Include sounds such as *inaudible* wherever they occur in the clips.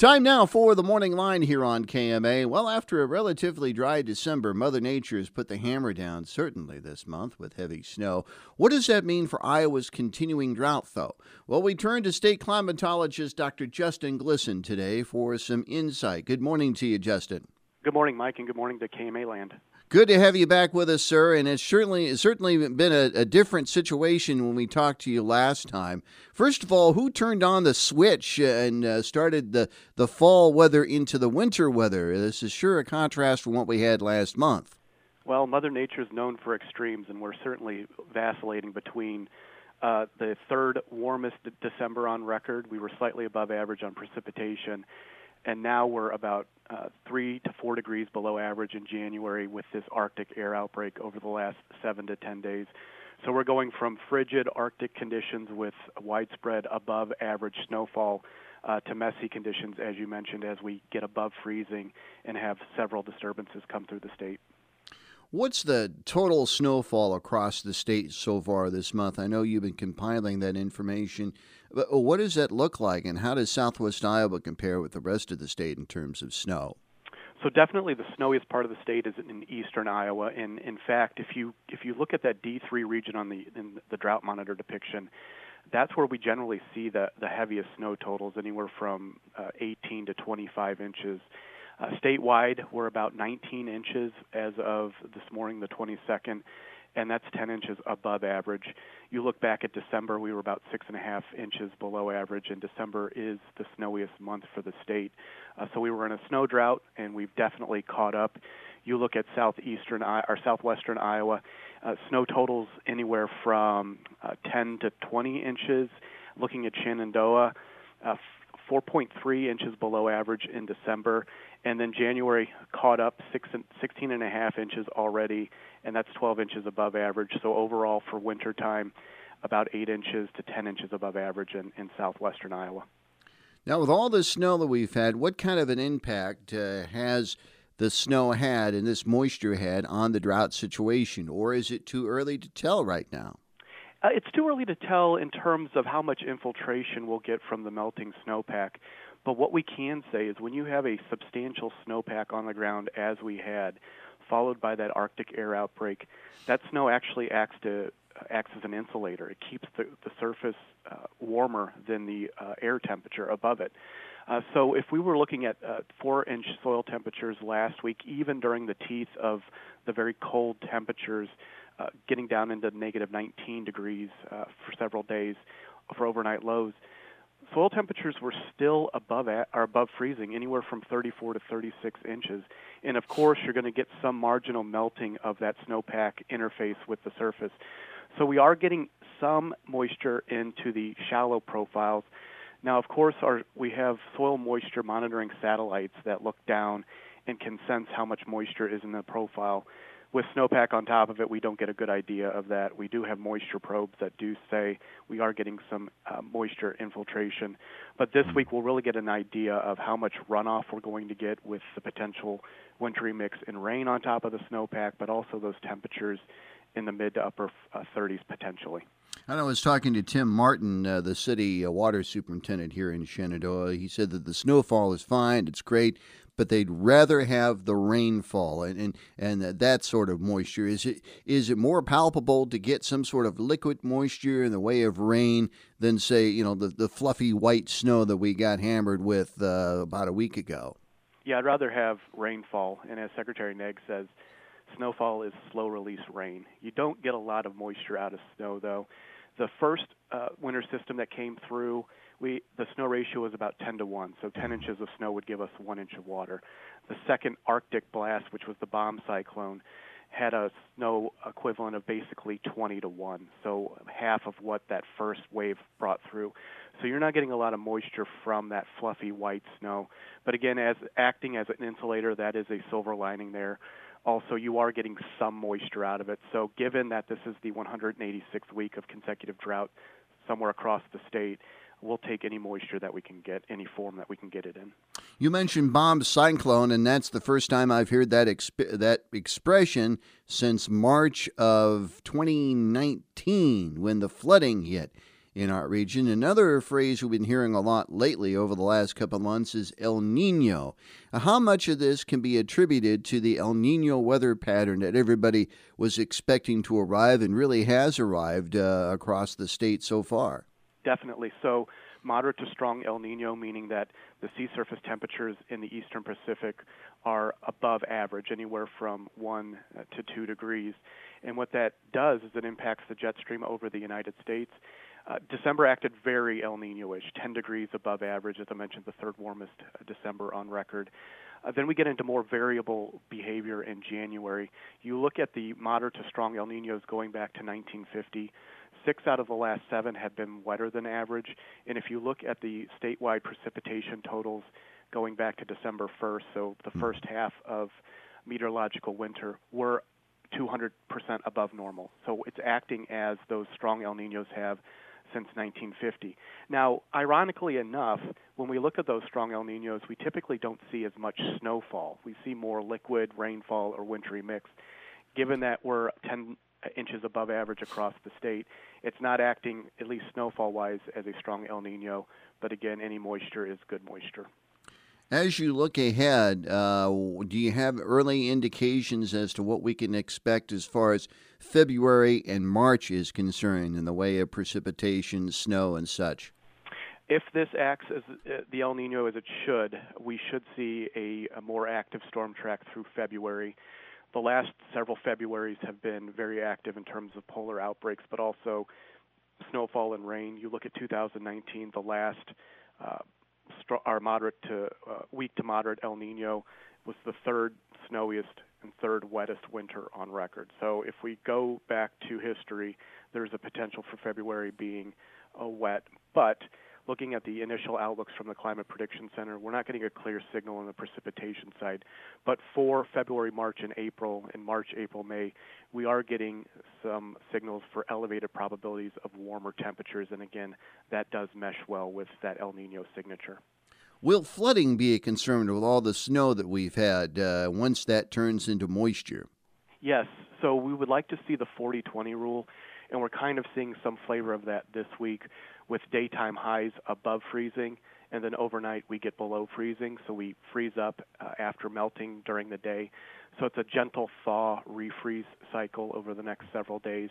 Time now for the morning line here on KMA. Well, after a relatively dry December, Mother Nature has put the hammer down, certainly this month, with heavy snow. What does that mean for Iowa's continuing drought, though? Well, we turn to state climatologist Dr. Justin Glisan today for some insight. Good morning to you, Justin. Good morning, Mike, and good morning to KMA Land. Good to have you back with us, sir. And it's certainly it's certainly been a, a, different situation when we talked to you last time. First of all, who turned on the switch and uh, started the the fall weather into the winter weather? This is sure a contrast from what we had last month. Well, Mother Nature is known for extremes, and we're certainly vacillating between uh, the third warmest December on record. We were slightly above average on precipitation and now we're about uh, three to four degrees below average in January with this Arctic air outbreak over the last seven to ten days. So we're going from frigid Arctic conditions with widespread above average snowfall uh, to messy conditions, as you mentioned, as we get above freezing and have several disturbances come through the state. What's the total snowfall across the state so far this month? I know you've been compiling that information. But uh, what does that look like, and how does Southwest Iowa compare with the rest of the state in terms of snow? So definitely, the snowiest part of the state is in eastern Iowa. And in fact, if you if you look at that D3 region on the in the drought monitor depiction, that's where we generally see the the heaviest snow totals, anywhere from uh, 18 to 25 inches. Uh, statewide, we're about 19 inches as of this morning, the 22nd, and that's 10 inches above average. You look back at December, we were about six and a half inches below average, and December is the snowiest month for the state. Uh, so we were in a snow drought, and we've definitely caught up. You look at southeastern or southwestern Iowa, uh, snow totals anywhere from uh, 10 to 20 inches. Looking at Shenandoah, uh, 4.3 inches below average in December, and then January caught up six and, 16 and a half inches already, and that's 12 inches above average. So overall for winter time, about 8 inches to 10 inches above average in, in southwestern Iowa. Now, with all the snow that we've had, what kind of an impact uh, has the snow had and this moisture had on the drought situation, or is it too early to tell right now? Uh, it's too early to tell in terms of how much infiltration we'll get from the melting snowpack. But what we can say is when you have a substantial snowpack on the ground, as we had, followed by that Arctic air outbreak, that snow actually acts to acts as an insulator. It keeps the, the surface uh, warmer than the uh, air temperature above it. Uh, so if we were looking at uh, four-inch soil temperatures last week, even during the teeth of the very cold temperatures uh, getting down into negative 19 degrees uh, for several days for overnight lows. Soil temperatures were still above at, or above freezing, anywhere from 34 to 36 inches. And of course, you're going to get some marginal melting of that snowpack interface with the surface. So we are getting some moisture into the shallow profiles. Now, of course, our, we have soil moisture monitoring satellites that look down and can sense how much moisture is in the profile with snowpack on top of it, we don't get a good idea of that. We do have moisture probes that do say we are getting some uh, moisture infiltration. But this week, we'll really get an idea of how much runoff we're going to get with the potential wintry mix and rain on top of the snowpack, but also those temperatures in the mid to upper uh, 30s potentially. I was talking to Tim Martin, uh, the city uh, water superintendent here in Shenandoah. He said that the snowfall is fine, it's great, but they'd rather have the rainfall and, and, and that sort of moisture. Is it is it more palpable to get some sort of liquid moisture in the way of rain than say you know the the fluffy white snow that we got hammered with uh, about a week ago? Yeah, I'd rather have rainfall, and as Secretary Naig says, snowfall is slow release rain. You don't get a lot of moisture out of snow though. The first uh, winter system that came through we the snow ratio was about 10 to 1, so 10 inches of snow would give us one inch of water. The second Arctic blast, which was the bomb cyclone, had a snow equivalent of basically 20 to 1, so half of what that first wave brought through. So you're not getting a lot of moisture from that fluffy white snow. But again, as acting as an insulator, that is a silver lining there. Also, you are getting some moisture out of it. So, given that this is the 186th week of consecutive drought somewhere across the state, we'll take any moisture that we can get, any form that we can get it in. You mentioned bomb cyclone, and that's the first time I've heard that exp- that expression since March of 2019 when the flooding hit in our region. Another phrase we've been hearing a lot lately over the last couple of months is El Nino. How much of this can be attributed to the El Nino weather pattern that everybody was expecting to arrive and really has arrived uh, across the state so far? Definitely. So, moderate to strong El Nino, meaning that the sea surface temperatures in the eastern Pacific are above average, anywhere from 1 to 2 degrees. And what that does is it impacts the jet stream over the United States. Uh, December acted very El Nino-ish, 10 degrees above average, as I mentioned, the third warmest uh, December on record. Uh, then we get into more variable behavior in January. You look at the moderate to strong El Ninos going back to 1950. Six out of the last seven have been wetter than average. And if you look at the statewide precipitation totals going back to December 1st, so the hmm. first half of meteorological winter, we're 200% above normal. So it's acting as those strong El Ninos have since 1950. Now, ironically enough, when we look at those strong El Ninos, we typically don't see as much snowfall. We see more liquid rainfall or wintry mix. Given that we're 10 inches above average across the state, it's not acting, at least snowfall wise, as a strong El Nino, but again, any moisture is good moisture. As you look ahead, uh, do you have early indications as to what we can expect as far as February and March is concerned in the way of precipitation, snow, and such? If this acts as uh, the El Nino as it should, we should see a, a more active storm track through February. The last several Februarys have been very active in terms of polar outbreaks, but also snowfall and rain. You look at 2019, the last uh, our moderate to uh, weak to moderate El Nino was the third snowiest and third wettest winter on record. So if we go back to history, there's a potential for February being uh, wet, but looking at the initial outlooks from the Climate Prediction Center, we're not getting a clear signal on the precipitation side. But for February, March, and April, in March, April, May, we are getting some signals for elevated probabilities of warmer temperatures. And again, that does mesh well with that El Nino signature. Will flooding be a concern with all the snow that we've had uh, once that turns into moisture? Yes. So we would like to see the 40 20 rule, and we're kind of seeing some flavor of that this week with daytime highs above freezing, and then overnight we get below freezing, so we freeze up uh, after melting during the day. So it's a gentle thaw refreeze cycle over the next several days.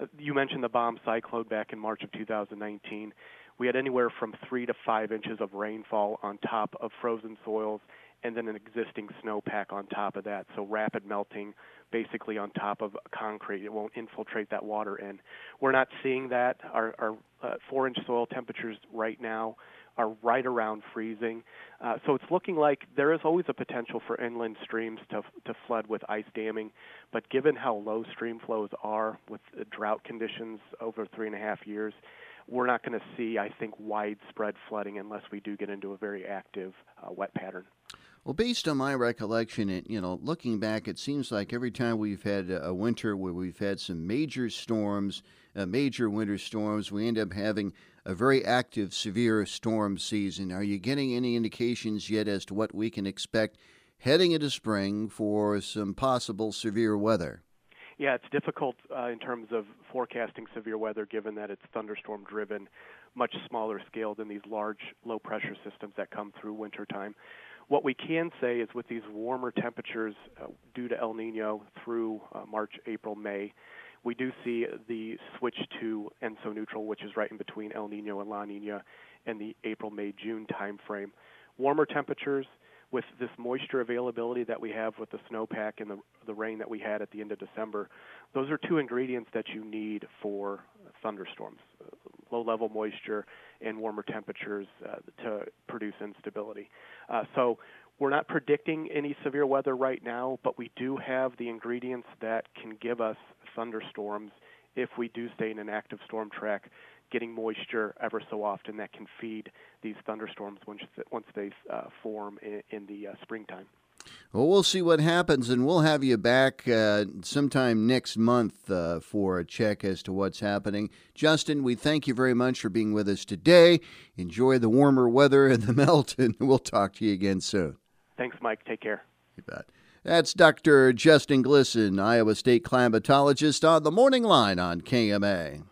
Uh, you mentioned the bomb cyclone back in March of 2019 we had anywhere from three to five inches of rainfall on top of frozen soils and then an existing snowpack on top of that. So rapid melting basically on top of concrete. It won't infiltrate that water in. We're not seeing that. Our, our uh, four inch soil temperatures right now are right around freezing. Uh, so it's looking like there is always a potential for inland streams to, to flood with ice damming. But given how low stream flows are with drought conditions over three and a half years, we're not going to see, I think, widespread flooding unless we do get into a very active uh, wet pattern. Well, based on my recollection, and you know, looking back, it seems like every time we've had a winter where we've had some major storms, uh, major winter storms, we end up having a very active, severe storm season. Are you getting any indications yet as to what we can expect heading into spring for some possible severe weather? Yeah, it's difficult uh, in terms of forecasting severe weather given that it's thunderstorm driven, much smaller scale than these large low pressure systems that come through wintertime. What we can say is with these warmer temperatures uh, due to El Nino through uh, March, April, May, we do see the switch to ENSO neutral, which is right in between El Nino and La Nina, in the April, May, June timeframe. Warmer temperatures with this moisture availability that we have with the snowpack and the, the rain that we had at the end of December, those are two ingredients that you need for thunderstorms low level moisture and warmer temperatures uh, to produce instability. Uh, so we're not predicting any severe weather right now, but we do have the ingredients that can give us thunderstorms if we do stay in an active storm track getting moisture ever so often that can feed these thunderstorms once once they uh, form in, in the uh, springtime. Well, we'll see what happens, and we'll have you back uh, sometime next month uh, for a check as to what's happening. Justin, we thank you very much for being with us today. Enjoy the warmer weather and the *laughs* melt, and we'll talk to you again soon. Thanks, Mike. Take care. You bet. That's Dr. Justin Glisan, Iowa State climatologist, on the morning line on KMA.